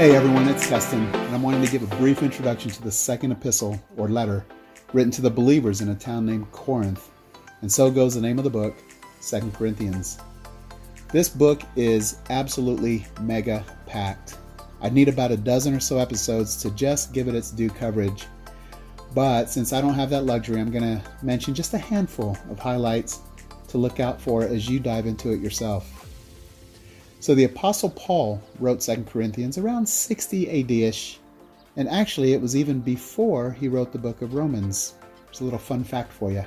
Hey everyone, it's Keston, and I'm wanting to give a brief introduction to the second epistle or letter written to the believers in a town named Corinth. And so goes the name of the book, Second Corinthians. This book is absolutely mega packed. I'd need about a dozen or so episodes to just give it its due coverage. But since I don't have that luxury, I'm going to mention just a handful of highlights to look out for as you dive into it yourself. So the Apostle Paul wrote 2 Corinthians around 60 AD ish, and actually it was even before he wrote the book of Romans. It's a little fun fact for you.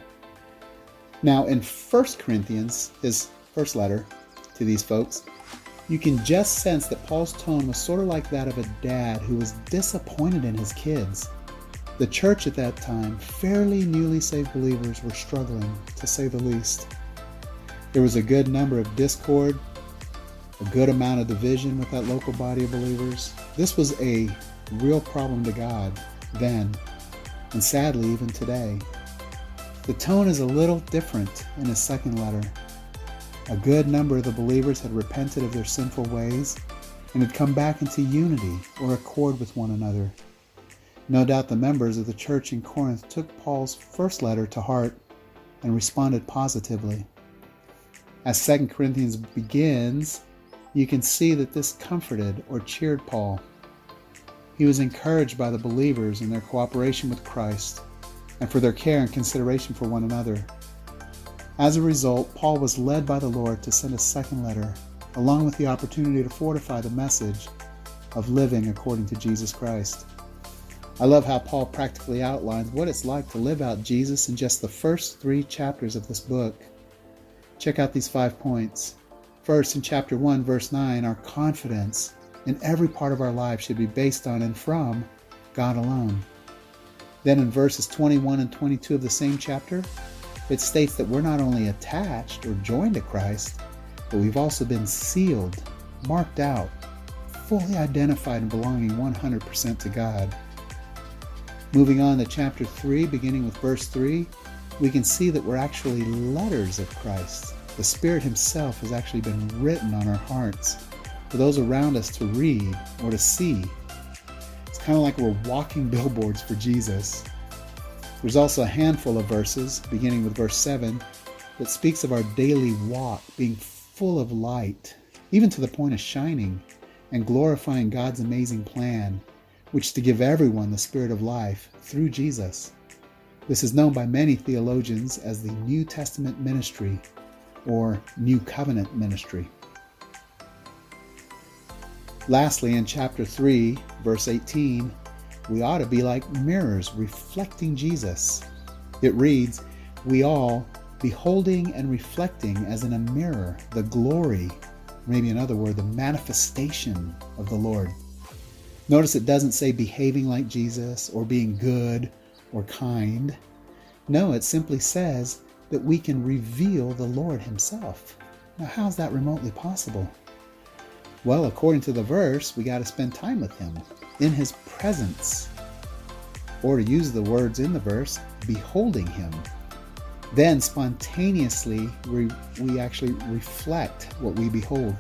Now, in 1 Corinthians, his first letter to these folks, you can just sense that Paul's tone was sort of like that of a dad who was disappointed in his kids. The church at that time, fairly newly saved believers, were struggling, to say the least. There was a good number of discord a good amount of division with that local body of believers. This was a real problem to God then, and sadly, even today. The tone is a little different in his second letter. A good number of the believers had repented of their sinful ways and had come back into unity or accord with one another. No doubt the members of the church in Corinth took Paul's first letter to heart and responded positively. As 2 Corinthians begins, you can see that this comforted or cheered Paul. He was encouraged by the believers in their cooperation with Christ and for their care and consideration for one another. As a result, Paul was led by the Lord to send a second letter, along with the opportunity to fortify the message of living according to Jesus Christ. I love how Paul practically outlines what it's like to live out Jesus in just the first three chapters of this book. Check out these five points. First, in chapter 1, verse 9, our confidence in every part of our life should be based on and from God alone. Then in verses 21 and 22 of the same chapter, it states that we're not only attached or joined to Christ, but we've also been sealed, marked out, fully identified and belonging 100% to God. Moving on to chapter 3, beginning with verse 3, we can see that we're actually letters of Christ. The Spirit Himself has actually been written on our hearts for those around us to read or to see. It's kind of like we're walking billboards for Jesus. There's also a handful of verses, beginning with verse 7, that speaks of our daily walk being full of light, even to the point of shining and glorifying God's amazing plan, which is to give everyone the spirit of life through Jesus. This is known by many theologians as the New Testament ministry or New Covenant ministry. Lastly, in chapter 3, verse 18, we ought to be like mirrors reflecting Jesus. It reads, We all, beholding and reflecting as in a mirror the glory, maybe another word, the manifestation of the Lord. Notice it doesn't say behaving like Jesus or being good or kind. No, it simply says that we can reveal the Lord Himself. Now, how's that remotely possible? Well, according to the verse, we got to spend time with Him in His presence. Or to use the words in the verse, beholding Him. Then spontaneously, we, we actually reflect what we behold.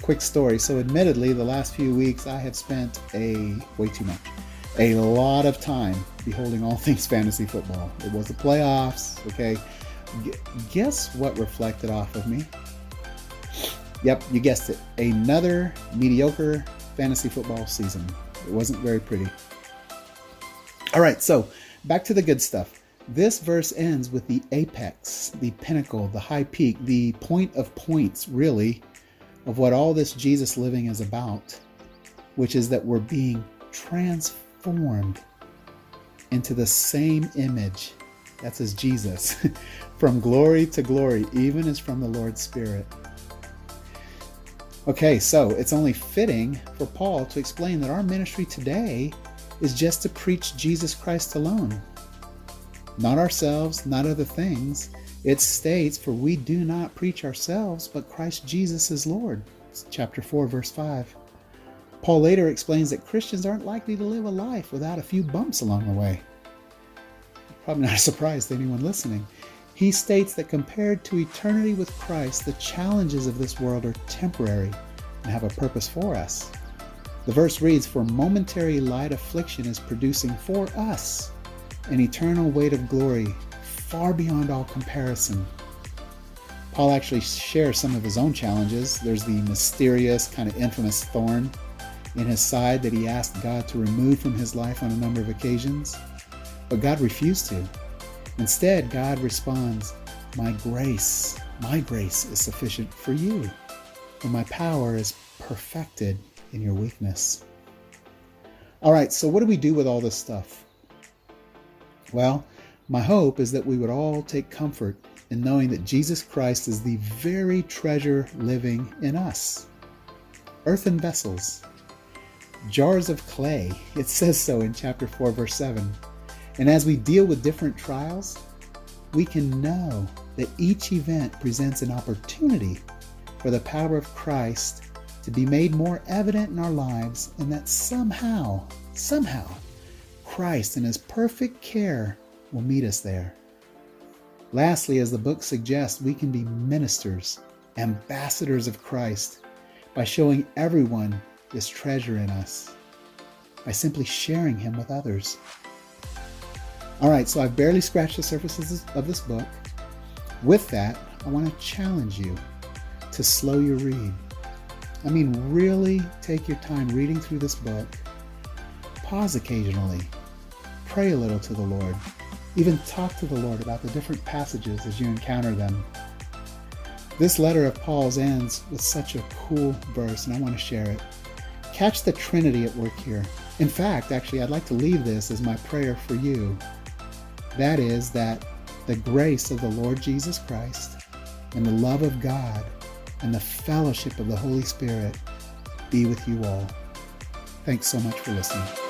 Quick story. So, admittedly, the last few weeks I have spent a way too much a lot of time beholding all things fantasy football. It was the playoffs, okay? G- guess what reflected off of me? Yep, you guessed it. Another mediocre fantasy football season. It wasn't very pretty. All right, so back to the good stuff. This verse ends with the apex, the pinnacle, the high peak, the point of points, really, of what all this Jesus living is about, which is that we're being transformed transformed into the same image. That's as Jesus, from glory to glory, even as from the Lord's Spirit. Okay, so it's only fitting for Paul to explain that our ministry today is just to preach Jesus Christ alone. Not ourselves, not other things. It states, For we do not preach ourselves, but Christ Jesus is Lord. It's chapter 4, verse 5. Paul later explains that Christians aren't likely to live a life without a few bumps along the way. Probably not a surprise to anyone listening. He states that compared to eternity with Christ, the challenges of this world are temporary and have a purpose for us. The verse reads, For momentary light affliction is producing for us an eternal weight of glory far beyond all comparison. Paul actually shares some of his own challenges. There's the mysterious, kind of infamous thorn in his side that he asked God to remove from his life on a number of occasions. But God refused to. Instead, God responds, My grace, my grace is sufficient for you, for my power is perfected in your weakness. All right, so what do we do with all this stuff? Well, my hope is that we would all take comfort in knowing that Jesus Christ is the very treasure living in us. Earthen vessels, jars of clay. It says so in chapter 4, verse 7. And as we deal with different trials, we can know that each event presents an opportunity for the power of Christ to be made more evident in our lives, and that somehow, somehow, Christ in His perfect care will meet us there. Lastly, as the book suggests, we can be ministers, ambassadors of Christ by showing everyone this treasure in us, by simply sharing Him with others. All right, so I've barely scratched the surfaces of this book. With that, I want to challenge you to slow your read. I mean, really take your time reading through this book. Pause occasionally. Pray a little to the Lord. Even talk to the Lord about the different passages as you encounter them. This letter of Paul's ends with such a cool verse, and I want to share it. Catch the Trinity at work here. In fact, actually, I'd like to leave this as my prayer for you. That is, that the grace of the Lord Jesus Christ and the love of God and the fellowship of the Holy Spirit be with you all. Thanks so much for listening.